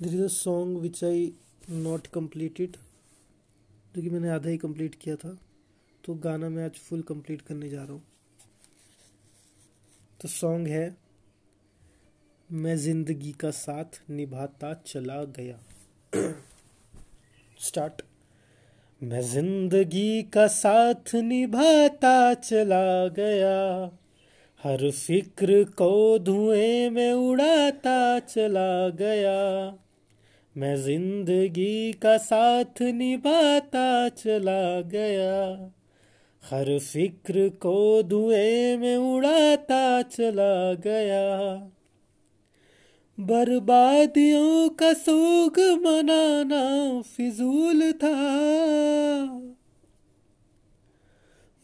there is a song which I not completed, जो कि मैंने आधा ही कंप्लीट किया था तो गाना मैं आज फुल कंप्लीट करने जा रहा हूँ। तो सॉन्ग है, मैं ज़िंदगी का साथ निभाता चला गया। स्टार्ट मैं ज़िंदगी का साथ निभाता चला गया। हर फ़िक्र को धुएँ में उड़ाता चला गया। मैं ज़िंदगी का साथ निभाता चला गया। हर फ़िक्र को धुएँ में उड़ाता चला गया। बर्बादियों का सोग मनाना फिजूल था।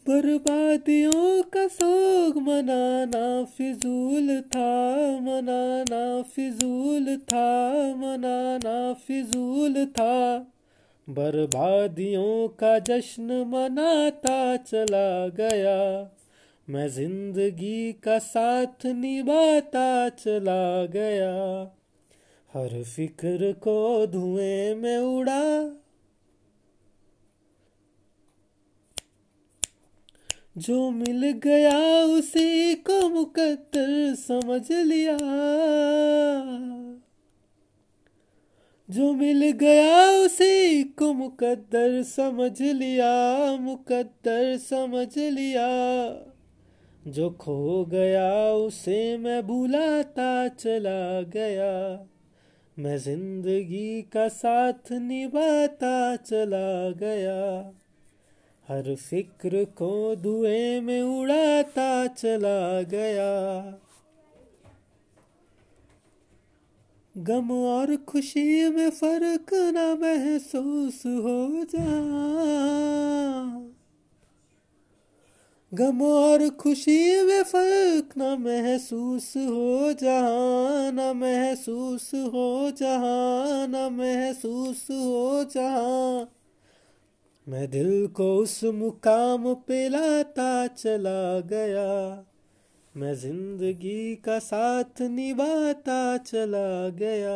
बर्बादियों का सोग मनाना फिजूल था, मनाना फिजूल था, मनाना फिजूल था। बर्बादियों का जश्न मनाता चला गया, मैं ज़िंदगी का साथ निभाता चला गया। हर फ़िक्र को धुएँ में उड़ा जो मिल गया उसी को मुकद्दर समझ लिया। जो मिल गया उसी को मुकद्दर समझ लिया, मुकद्दर समझ लिया। जो खो गया उसे मैं भुलाता चला गया। मैं ज़िंदगी का साथ निभाता चला गया। हर फ़िक्र को धुएँ में उड़ाता चला गया। गम और खुशी में फ़र्क ना महसूस हो जा। गम और खुशी में फ़र्क ना महसूस हो जहाँ न महसूस हो जहाँ न महसूस हो जहाँ मैं दिल को उस मुकाम पे लाता चला गया। मैं ज़िंदगी का साथ निभाता चला गया।